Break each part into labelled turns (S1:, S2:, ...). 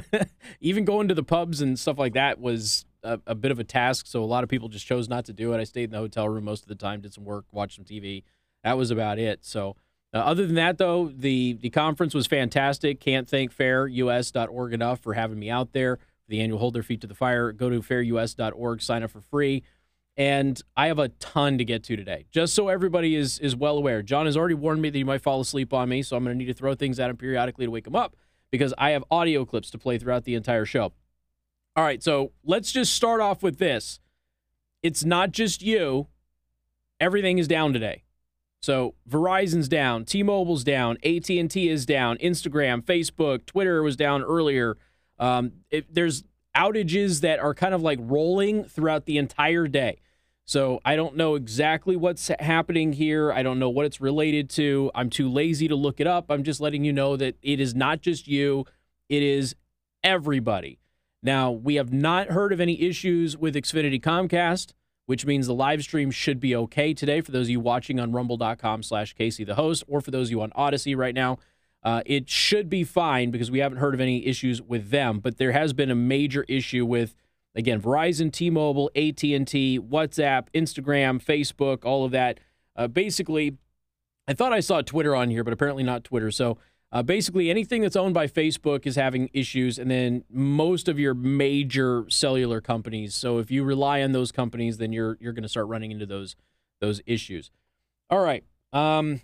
S1: even going to the pubs and stuff like that was a, a, bit of a task. So a lot of people just chose not to do it. I stayed in the hotel room most of the time, did some work, watched some TV. That was about it. So uh, other than that, though, the the conference was fantastic. Can't thank fairus.org enough for having me out there for the annual Hold Their Feet to the Fire. Go to fairus.org, sign up for free. And I have a ton to get to today, just so everybody is is well aware. John has already warned me that he might fall asleep on me, so I'm going to need to throw things at him periodically to wake him up because I have audio clips to play throughout the entire show. All right, so let's just start off with this. It's not just you. Everything is down today. So Verizon's down, T-Mobile's down, AT&T is down, Instagram, Facebook, Twitter was down earlier. Um, it, there's outages that are kind of like rolling throughout the entire day. So I don't know exactly what's happening here. I don't know what it's related to. I'm too lazy to look it up. I'm just letting you know that it is not just you, it is everybody. Now, we have not heard of any issues with Xfinity Comcast, which means the live stream should be okay today for those of you watching on rumble.com slash Casey the host, or for those of you on Odysee right now. Uh, it should be fine because we haven't heard of any issues with them, but there has been a major issue with again Verizon, T-Mobile, AT&T, WhatsApp, Instagram, Facebook, all of that. Uh, basically, I thought I saw Twitter on here, but apparently not Twitter. So uh, basically, anything that's owned by Facebook is having issues, and then most of your major cellular companies. So if you rely on those companies, then you're you're going to start running into those those issues. All right. Um,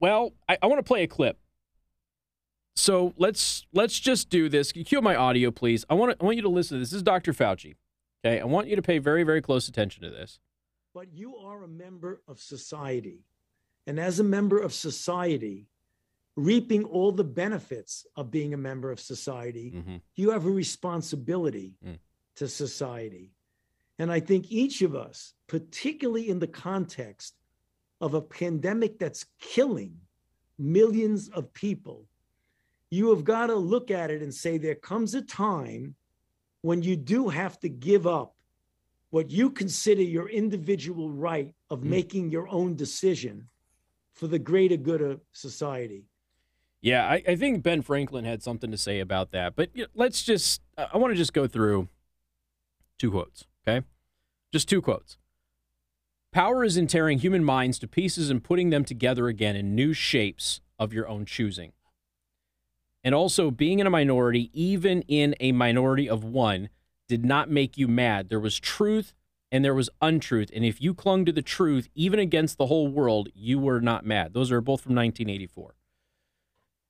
S1: well, I, I want to play a clip. So let's let's just do this. Cue my audio, please. I want to, I want you to listen to this. This is Dr. Fauci. Okay, I want you to pay very very close attention to this.
S2: But you are a member of society, and as a member of society reaping all the benefits of being a member of society, mm-hmm. you have a responsibility mm. to society. And I think each of us, particularly in the context of a pandemic that's killing millions of people, you have got to look at it and say there comes a time when you do have to give up what you consider your individual right of mm. making your own decision for the greater good of society.
S1: Yeah, I, I, think Ben Franklin had something to say about that. But let's just, I want to just go through two quotes, okay? Just two quotes. Power is in tearing human minds to pieces and putting them together again in new shapes of your own choosing. And also, being in a minority, even in a minority of one, did not make you mad. There was truth and there was untruth. And if you clung to the truth, even against the whole world, you were not mad. Those are both from 1984.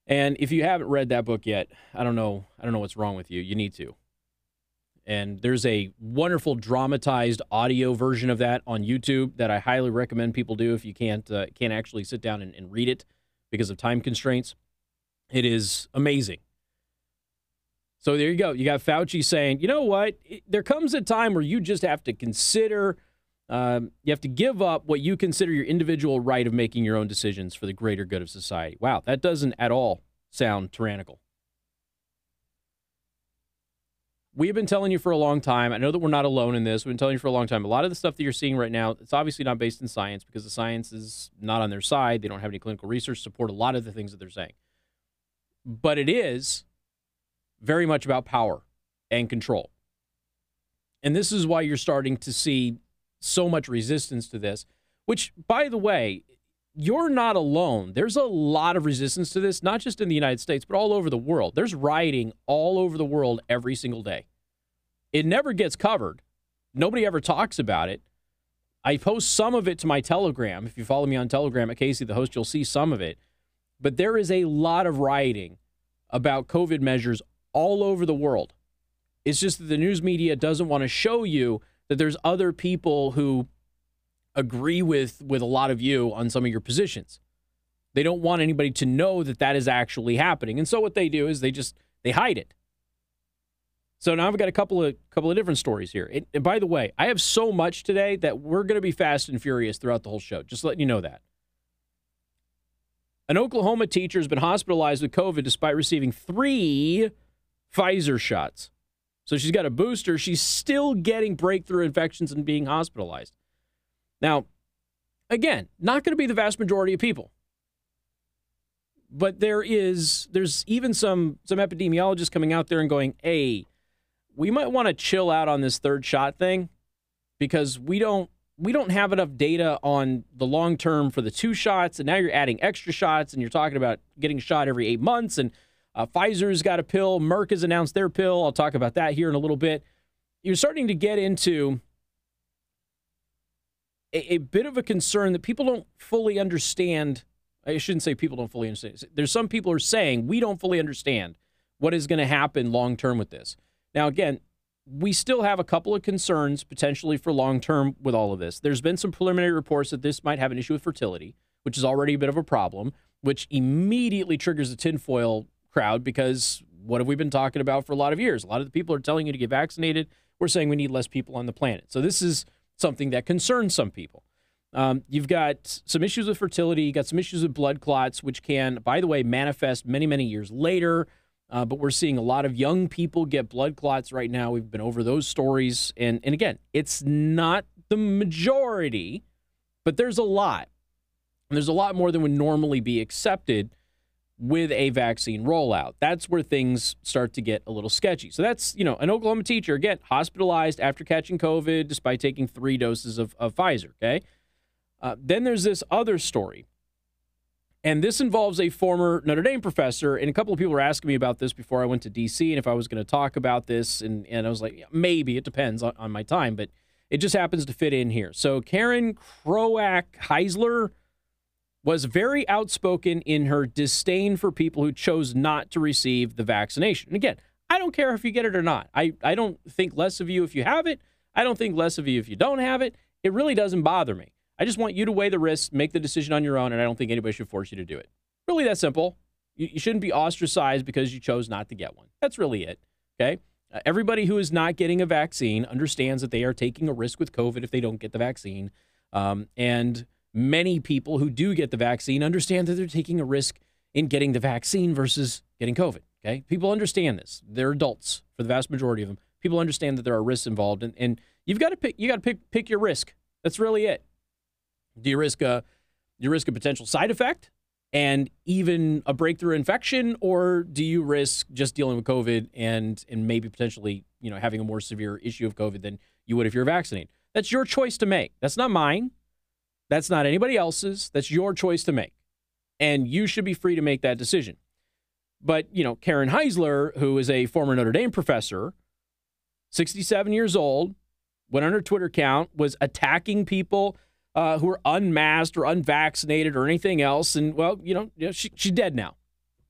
S1: And if you haven't read that book yet, I don't know, I don't know what's wrong with you. You need to. And there's a wonderful dramatized audio version of that on YouTube that I highly recommend people do if you can't uh, can't actually sit down and, and read it because of time constraints. It is amazing. So there you go. You got Fauci saying, you know what? There comes a time where you just have to consider, um, you have to give up what you consider your individual right of making your own decisions for the greater good of society. Wow, that doesn't at all sound tyrannical. We have been telling you for a long time. I know that we're not alone in this. We've been telling you for a long time. A lot of the stuff that you're seeing right now, it's obviously not based in science because the science is not on their side. They don't have any clinical research to support a lot of the things that they're saying. But it is very much about power and control. And this is why you're starting to see so much resistance to this, which, by the way, you're not alone. There's a lot of resistance to this, not just in the United States, but all over the world. There's rioting all over the world every single day. It never gets covered. Nobody ever talks about it. I post some of it to my Telegram. If you follow me on Telegram at Casey the host, you'll see some of it. But there is a lot of rioting about COVID measures all over the world. It's just that the news media doesn't want to show you that there's other people who agree with with a lot of you on some of your positions. They don't want anybody to know that that is actually happening. And so what they do is they just they hide it. So now I've got a couple of couple of different stories here. And, and by the way, I have so much today that we're going to be fast and furious throughout the whole show. Just letting you know that. An Oklahoma teacher has been hospitalized with COVID despite receiving three Pfizer shots. So she's got a booster. She's still getting breakthrough infections and being hospitalized. Now, again, not going to be the vast majority of people. but there is there's even some some epidemiologists coming out there and going, "Hey, we might want to chill out on this third shot thing because we don't we don't have enough data on the long term for the two shots, and now you're adding extra shots, and you're talking about getting shot every eight months, and uh, Pfizer's got a pill, Merck has announced their pill. I'll talk about that here in a little bit. You're starting to get into a, a bit of a concern that people don't fully understand. I shouldn't say people don't fully understand. There's some people are saying we don't fully understand what is going to happen long term with this. Now, again, we still have a couple of concerns potentially for long term with all of this. There's been some preliminary reports that this might have an issue with fertility, which is already a bit of a problem, which immediately triggers the tinfoil crowd because what have we been talking about for a lot of years? A lot of the people are telling you to get vaccinated. We're saying we need less people on the planet. So this is something that concerns some people. Um, you've got some issues with fertility. You got some issues with blood clots, which can, by the way, manifest many, many years later. Uh, but we're seeing a lot of young people get blood clots right now. We've been over those stories. And, and again, it's not the majority, but there's a lot. And there's a lot more than would normally be accepted with a vaccine rollout. That's where things start to get a little sketchy. So that's, you know, an Oklahoma teacher, again, hospitalized after catching COVID despite taking three doses of, of Pfizer, okay? Uh, then there's this other story. And this involves a former Notre Dame professor. And a couple of people were asking me about this before I went to DC and if I was going to talk about this. And, and I was like, maybe it depends on, on my time, but it just happens to fit in here. So Karen Croake Heisler was very outspoken in her disdain for people who chose not to receive the vaccination. And again, I don't care if you get it or not. I, I don't think less of you if you have it. I don't think less of you if you don't have it. It really doesn't bother me. I just want you to weigh the risks, make the decision on your own, and I don't think anybody should force you to do it. Really that simple. You, you shouldn't be ostracized because you chose not to get one. That's really it. Okay? Uh, everybody who is not getting a vaccine understands that they are taking a risk with COVID if they don't get the vaccine. Um, and many people who do get the vaccine understand that they're taking a risk in getting the vaccine versus getting COVID. Okay. People understand this. They're adults for the vast majority of them. People understand that there are risks involved and, and you've got to pick you got to pick pick your risk. That's really it. Do you risk a do you risk a potential side effect and even a breakthrough infection, or do you risk just dealing with COVID and and maybe potentially, you know, having a more severe issue of COVID than you would if you're vaccinated? That's your choice to make. That's not mine. That's not anybody else's. That's your choice to make. And you should be free to make that decision. But, you know, Karen Heisler, who is a former Notre Dame professor, 67 years old, went on her Twitter account, was attacking people uh, who are unmasked or unvaccinated or anything else. And, well, you know, you know she, she's dead now.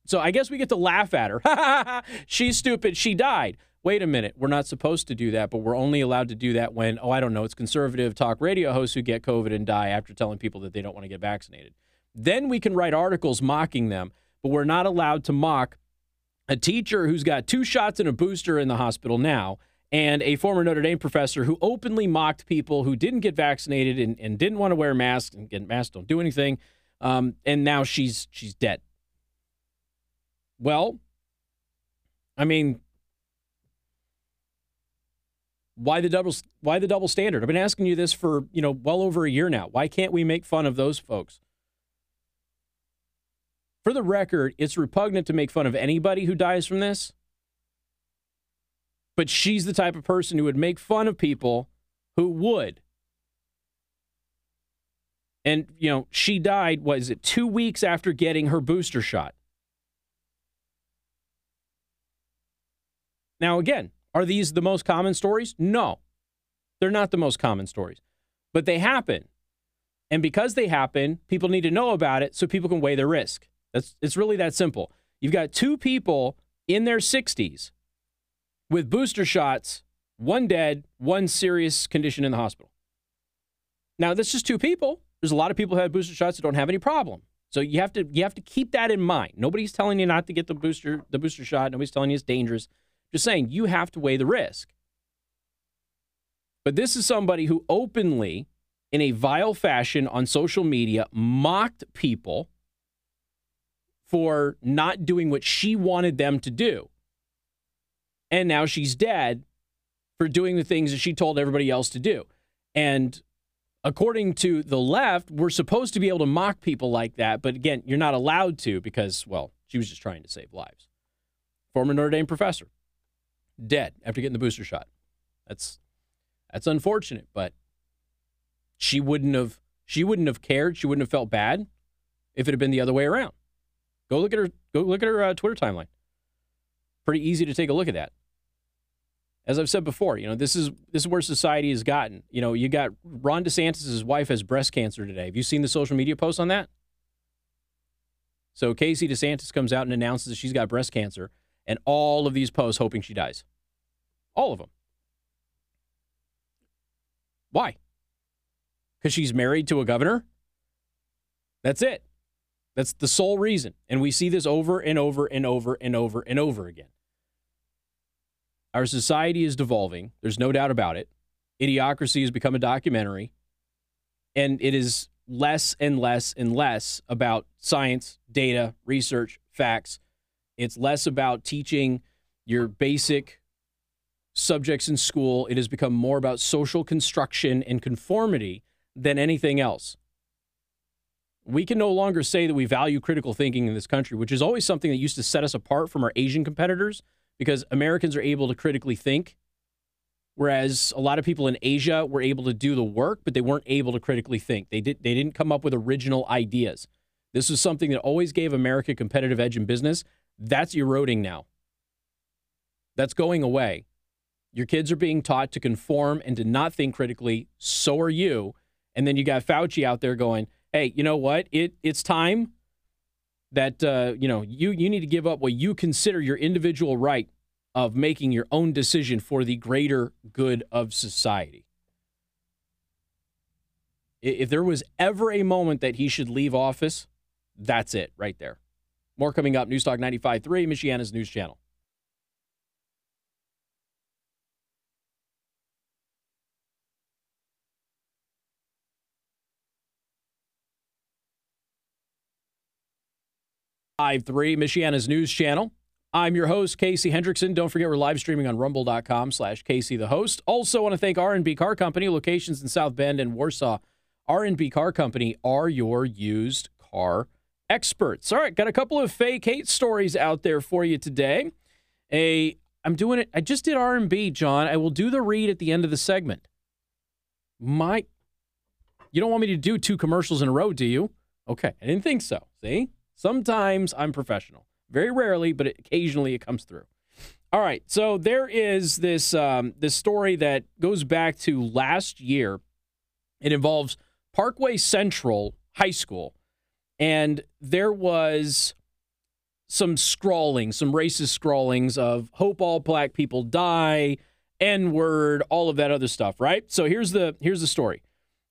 S1: So I guess we get to laugh at her. She's stupid. She died wait a minute, we're not supposed to do that, but we're only allowed to do that when, oh, I don't know, it's conservative talk radio hosts who get COVID and die after telling people that they don't want to get vaccinated. Then we can write articles mocking them, but we're not allowed to mock a teacher who's got two shots and a booster in the hospital now and a former Notre Dame professor who openly mocked people who didn't get vaccinated and, and didn't want to wear masks and get masks don't do anything. Um, and now she's she's dead. Well, I mean, why the double why the double standard? I've been asking you this for, you know, well over a year now. Why can't we make fun of those folks? For the record, it's repugnant to make fun of anybody who dies from this. But she's the type of person who would make fun of people who would. And, you know, she died, what is it, two weeks after getting her booster shot. Now, again, are these the most common stories? No, they're not the most common stories, but they happen. And because they happen, people need to know about it so people can weigh their risk. That's it's really that simple. You've got two people in their 60s with booster shots, one dead, one serious condition in the hospital. Now, that's just two people. There's a lot of people who have booster shots that don't have any problem. So you have to you have to keep that in mind. Nobody's telling you not to get the booster the booster shot. Nobody's telling you it's dangerous. Just saying, you have to weigh the risk. But this is somebody who openly, in a vile fashion on social media, mocked people for not doing what she wanted them to do. And now she's dead for doing the things that she told everybody else to do. And according to the left, we're supposed to be able to mock people like that. But again, you're not allowed to because, well, she was just trying to save lives. Former Notre Dame professor, dead after getting the booster shot. That's that's unfortunate, but she wouldn't have she wouldn't have cared. She wouldn't have felt bad if it had been the other way around. Go look at her. Go look at her uh, Twitter timeline. Pretty easy to take a look at that. As I've said before, you know this is this is where society has gotten. You know, you got Ron DeSantis' wife has breast cancer today. Have you seen the social media post on that? So Casey DeSantis comes out and announces that she's got breast cancer, and all of these posts hoping she dies. All of them. Why? Because she's married to a governor? That's it. That's the sole reason. And we see this over and over and over and over and over again. Our society is devolving. There's no doubt about it. Idiocracy has become a documentary, and it is less and less and less about science, data, research, facts. It's less about teaching your basic subjects in school. It has become more about social construction and conformity than anything else. We can no longer say that we value critical thinking in this country, which is always something that used to set us apart from our Asian competitors because Americans are able to critically think, whereas a lot of people in Asia were able to do the work, but they weren't able to critically think. They did they didn't come up with original ideas. This was something that always gave America a competitive edge in business. That's eroding now. That's going away. Your kids are being taught to conform and to not think critically. So are you. And then you got Fauci out there going, "Hey, you know what? It it's time that uh, you know you you need to give up what you consider your individual right of making your own decision for the greater good of society. If there was ever a moment that he should leave office, that's it right there. More coming up. Newstalk 95.3, Michiana's news channel. Five three, Michiana's news channel. I'm your host, Casey Hendrickson. Don't forget we're live streaming on rumble.com slash Casey the host. Also want to thank R&B Car Company, locations in South Bend and Warsaw. R&B Car Company are your used car experts. All right, got a couple of fake hate stories out there for you today. A I'm doing it. I just did R&B, John. I will do the read at the end of the segment. My You don't want me to do two commercials in a row, do you? Okay, I didn't think so. See? Sometimes I'm professional. Very rarely, but occasionally it comes through. All right, so there is this um, this story that goes back to last year. It involves Parkway Central High School, and there was some scrawling, some racist scrawlings of "Hope all black people die," N word, all of that other stuff. Right. So here's the here's the story.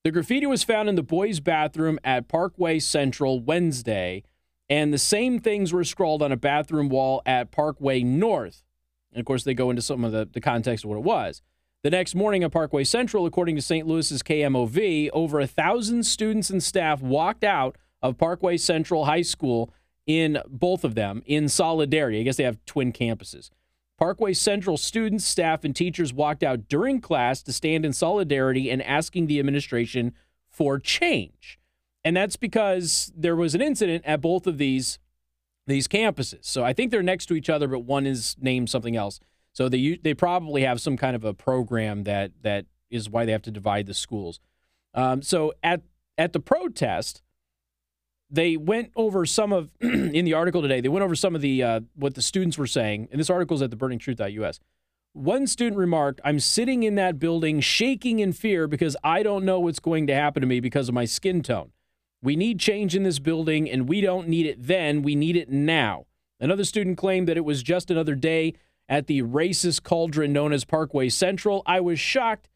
S1: The graffiti was found in the boys' bathroom at Parkway Central Wednesday and the same things were scrawled on a bathroom wall at Parkway North. And of course, they go into some of the, the context of what it was. The next morning at Parkway Central, according to St. Louis's KMOV, over a thousand students and staff walked out of Parkway Central High School in both of them in solidarity. I guess they have twin campuses. Parkway Central students, staff, and teachers walked out during class to stand in solidarity and asking the administration for change. And that's because there was an incident at both of these these campuses. So I think they're next to each other, but one is named something else. So they they probably have some kind of a program that that is why they have to divide the schools. Um, so at at the protest, they went over some of in the article today. They went over some of the uh, what the students were saying, and this article is at theburningtruth.us. One student remarked, "I'm sitting in that building, shaking in fear because I don't know what's going to happen to me because of my skin tone." We need change in this building, and we don't need it then. We need it now. Another student claimed that it was just another day at the racist cauldron known as Parkway Central. I was shocked,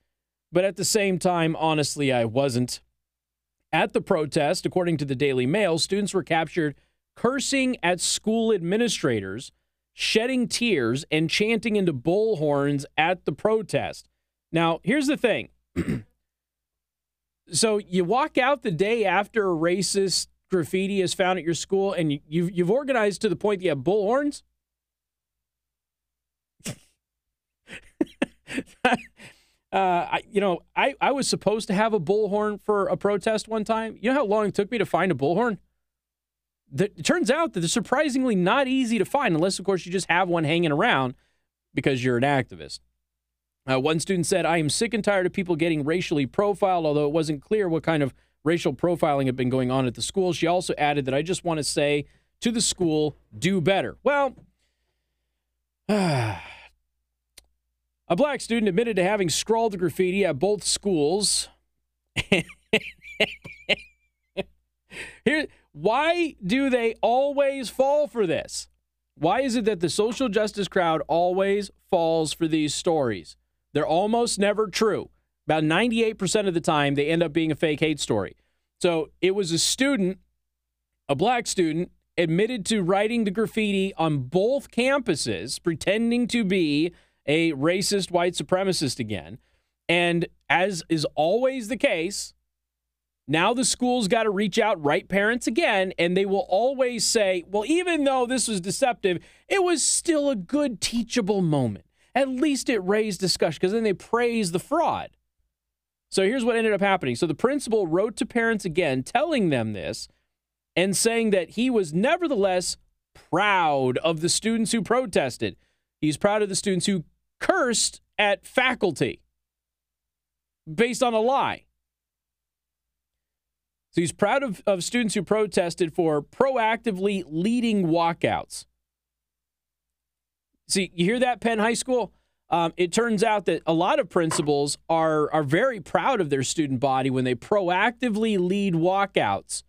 S1: but at the same time, honestly, I wasn't. At the protest, according to the Daily Mail, students were captured cursing at school administrators, shedding tears, and chanting into bullhorns at the protest. Now, here's the thing So you walk out the day after a racist graffiti is found at your school, and you, you've you've organized to the point that you have bullhorns. Uh, I, you know, I, I was supposed to have a bullhorn for a protest one time. You know how long it took me to find a bullhorn? The, it turns out that they're surprisingly not easy to find, unless, of course, you just have one hanging around because you're an activist. Uh, one student said, I am sick and tired of people getting racially profiled, although it wasn't clear what kind of racial profiling had been going on at the school. She also added that I just want to say to the school, do better. Well, a black student admitted to having scrawled graffiti at both schools. Here, why do they always fall for this? Why is it that the social justice crowd always falls for these stories? They're almost never true. About 98% of the time, they end up being a fake hate story. So it was a student, a black student, admitted to writing the graffiti on both campuses, pretending to be a racist white supremacist again. And as is always the case, now the school's got to reach out, write parents again, and they will always say, well, even though this was deceptive, it was still a good teachable moment. At least it raised discussion because then they praise the fraud. So here's what ended up happening. So the principal wrote to parents again, telling them this and saying that he was nevertheless proud of the students who protested. He's proud of the students who cursed at faculty based on a lie. So he's proud of, of students who protested for proactively leading walkouts. See, you hear that, Penn High School? Um, it turns out that a lot of principals are are very proud of their student body when they proactively lead walkouts.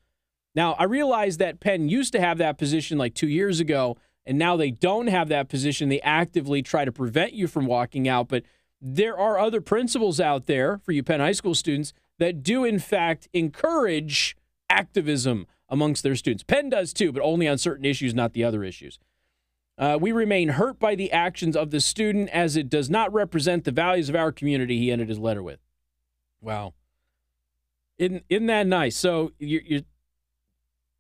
S1: Now, I realize that Penn used to have that position like two years ago, and now they don't have that position. They actively try to prevent you from walking out. But there are other principals out there for you Penn High School students that do, in fact, encourage activism amongst their students. Penn does too, but only on certain issues, not the other issues. Uh, we remain hurt by the actions of the student as it does not represent the values of our community, he ended his letter with. Wow. Isn't, isn't that nice? So you, you,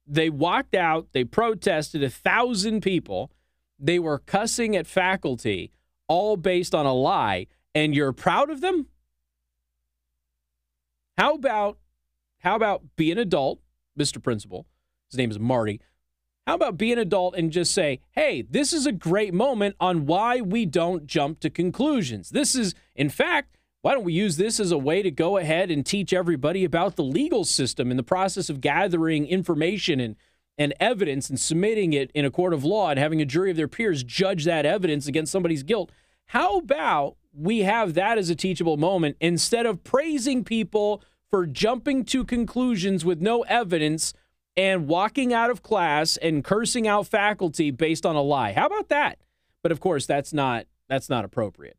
S1: they walked out, they protested, a thousand people. They were cussing at faculty, all based on a lie, and you're proud of them? How about how about be an adult, Mr. Principal? His name is Marty. How about be an adult and just say, hey, this is a great moment on why we don't jump to conclusions. This is, in fact, why don't we use this as a way to go ahead and teach everybody about the legal system in the process of gathering information and, and evidence and submitting it in a court of law and having a jury of their peers judge that evidence against somebody's guilt? How about we have that as a teachable moment instead of praising people for jumping to conclusions with no evidence and walking out of class and cursing out faculty based on a lie. How about that? But of course, that's not that's not appropriate.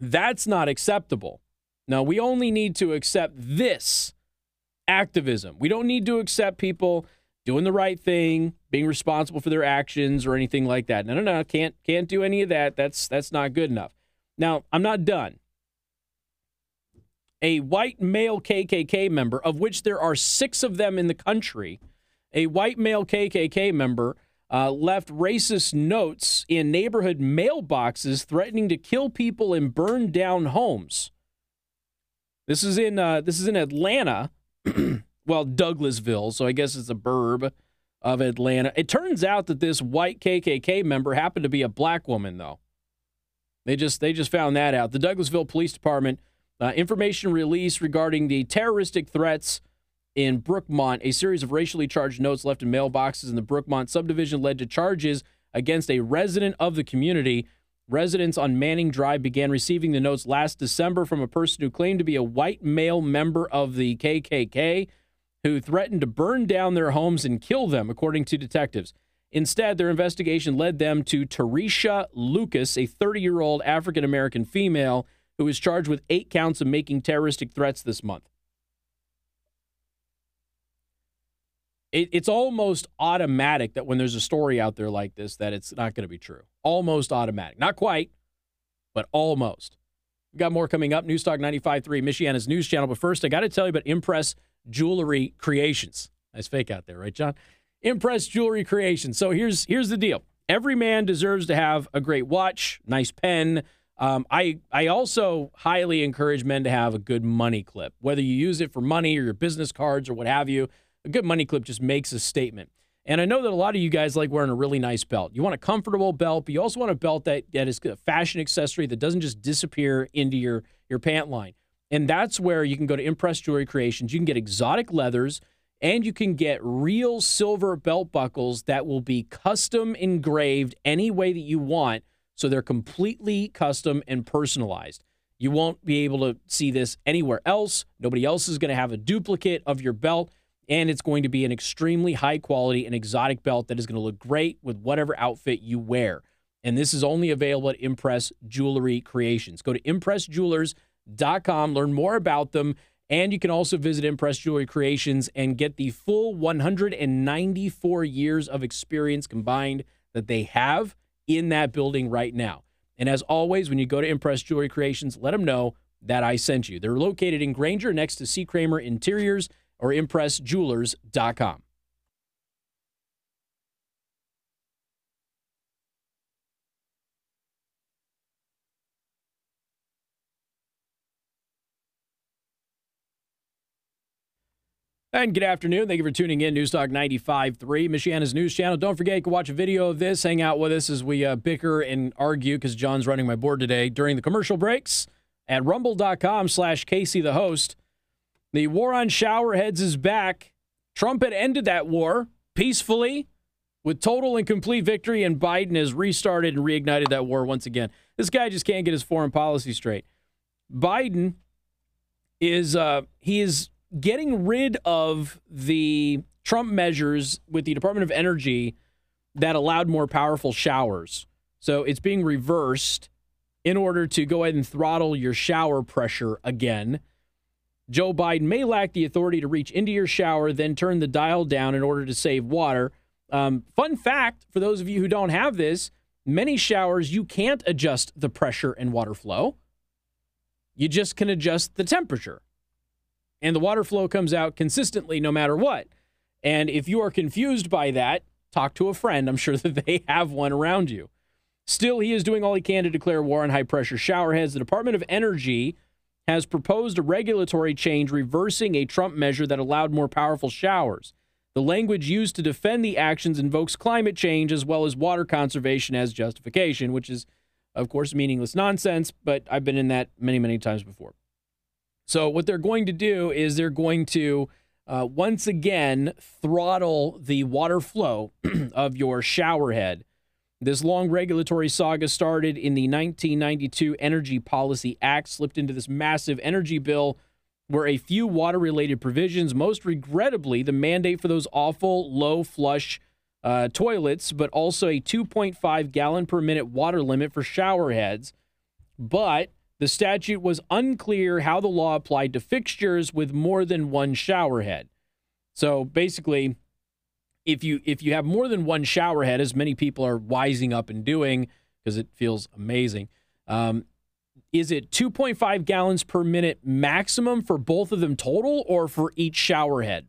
S1: That's not acceptable. Now, we only need to accept this activism. We don't need to accept people doing the right thing, being responsible for their actions or anything like that. No, no, no, can't can't do any of that. That's that's not good enough. Now, I'm not done. A white male KKK member, of which there are six of them in the country, a white male KKK member uh, left racist notes in neighborhood mailboxes threatening to kill people and burn down homes. This is in uh, this is in Atlanta, well Douglasville, so I guess it's a burb of Atlanta. It turns out that this white KKK member happened to be a black woman, though. They just they just found that out. The Douglasville Police Department uh, information released regarding the terroristic threats in Brookmont. A series of racially charged notes left in mailboxes in the Brookmont subdivision led to charges against a resident of the community. Residents on Manning Drive began receiving the notes last December from a person who claimed to be a white male member of the KKK who threatened to burn down their homes and kill them, according to detectives. Instead, their investigation led them to Tarisha Lucas, a 30 year old African American female who is charged with eight counts of making terroristic threats this month. it, it's almost automatic that when there's a story out there like this, that it's not going to be true. Almost automatic. Not quite, but almost. We got more coming up. Newstalk 95.3, Michiana's news channel. But first, I got to tell you about Impress Jewelry Creations. Nice fake out there, right, John? Impress Jewelry Creations. So here's here's the deal. Every man deserves to have a great watch, nice pen, Um, I I also highly encourage men to have a good money clip, whether you use it for money or your business cards or what have you. A good money clip just makes a statement. And I know that a lot of you guys like wearing a really nice belt. You want a comfortable belt, but you also want a belt that, that is a fashion accessory that doesn't just disappear into your, your pant line. And that's where you can go to Impress Jewelry Creations. You can get exotic leathers and you can get real silver belt buckles that will be custom engraved any way that you want. So they're completely custom and personalized. You won't be able to see this anywhere else. Nobody else is going to have a duplicate of your belt and it's going to be an extremely high quality and exotic belt that is going to look great with whatever outfit you wear. And this is only available at Impress Jewelry Creations. Go to impressjewelers.com, learn more about them, and you can also visit Impress Jewelry Creations and get the full 194 years of experience combined that they have in that building right now. And as always, when you go to Impress Jewelry Creations, let them know that I sent you. They're located in Granger next to C. Kramer Interiors or ImpressJewelers.com. And good afternoon. Thank you for tuning in. Newstalk 95.3, Michiana's news channel. Don't forget, you can watch a video of this, hang out with us as we uh, bicker and argue because John's running my board today during the commercial breaks at rumble.com slash Casey the host. The war on showerheads is back. Trump had ended that war peacefully with total and complete victory, and Biden has restarted and reignited that war once again. This guy just can't get his foreign policy straight. Biden is uh, he is getting rid of the Trump measures with the Department of Energy that allowed more powerful showers. So it's being reversed in order to go ahead and throttle your shower pressure again. Joe Biden may lack the authority to reach into your shower, then turn the dial down in order to save water. Um, fun fact for those of you who don't have this, many showers you can't adjust the pressure and water flow. You just can adjust the temperature. And the water flow comes out consistently no matter what. And if you are confused by that, talk to a friend. I'm sure that they have one around you. Still, he is doing all he can to declare war on high pressure showerheads. The Department of Energy has proposed a regulatory change reversing a Trump measure that allowed more powerful showers. The language used to defend the actions invokes climate change as well as water conservation as justification, which is, of course, meaningless nonsense, but I've been in that many, many times before. So, what they're going to do is they're going to uh, once again throttle the water flow of your shower head this long regulatory saga started in the 1992 Energy Policy Act, slipped into this massive energy bill where a few water related provisions, most regrettably, the mandate for those awful low flush uh, toilets, but also a 2.5 gallon per minute water limit for shower heads. But the statute was unclear how the law applied to fixtures with more than one shower head. So basically, if you if you have more than one shower head, as many people are wising up and doing because it feels amazing, um, is it 2.5 gallons per minute maximum for both of them total, or for each shower head?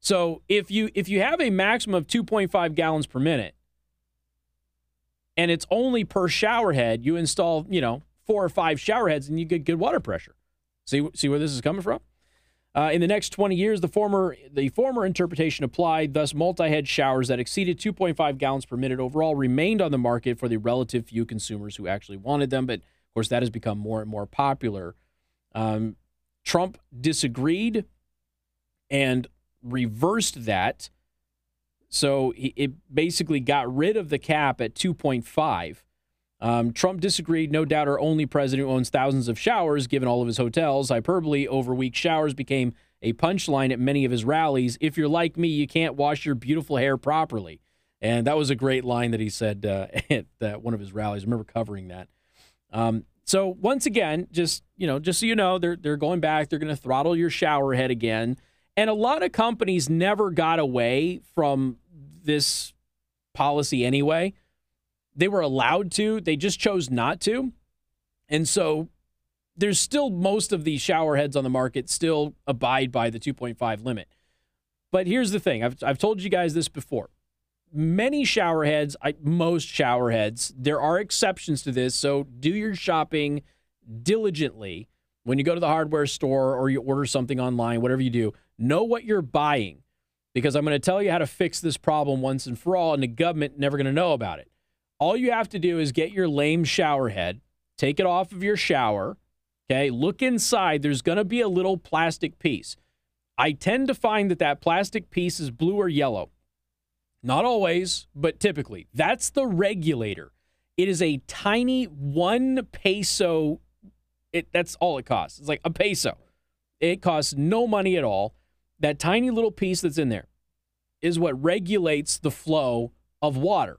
S1: So if you if you have a maximum of 2.5 gallons per minute, and it's only per shower head, you install you know four or five shower heads, and you get good water pressure. See see where this is coming from? Uh, in the next 20 years, the former the former interpretation applied. Thus, multi-head showers that exceeded 2.5 gallons per minute overall remained on the market for the relative few consumers who actually wanted them. But of course, that has become more and more popular. Um, Trump disagreed and reversed that. So it basically got rid of the cap at 2.5. Um, Trump disagreed. No doubt our only president who owns thousands of showers, given all of his hotels. Hyperbole over weak showers became a punchline at many of his rallies. If you're like me, you can't wash your beautiful hair properly. And that was a great line that he said uh, at one of his rallies. I remember covering that. Um, so once again, just you know, just so you know, they're they're going back. They're going to throttle your shower head again. And a lot of companies never got away from this policy anyway. They were allowed to, they just chose not to. And so there's still most of these shower heads on the market still abide by the 2.5 limit. But here's the thing I've, I've told you guys this before. many shower heads, I, most shower heads, there are exceptions to this. So do your shopping diligently when you go to the hardware store or you order something online, whatever you do. Know what you're buying because I'm going to tell you how to fix this problem once and for all, and the government never going to know about it. All you have to do is get your lame shower head, take it off of your shower, okay? Look inside. There's going to be a little plastic piece. I tend to find that that plastic piece is blue or yellow. Not always, but typically. That's the regulator. It is a tiny one peso. It that's all it costs. It's like a peso. It costs no money at all. That tiny little piece that's in there is what regulates the flow of water.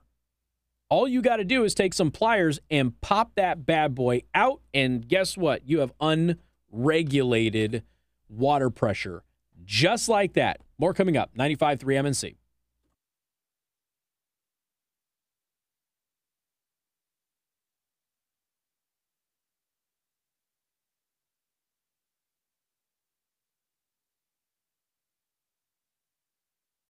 S1: All you got to do is take some pliers and pop that bad boy out, and guess what? You have unregulated water pressure. Just like that. More coming up. 95.3 MNC.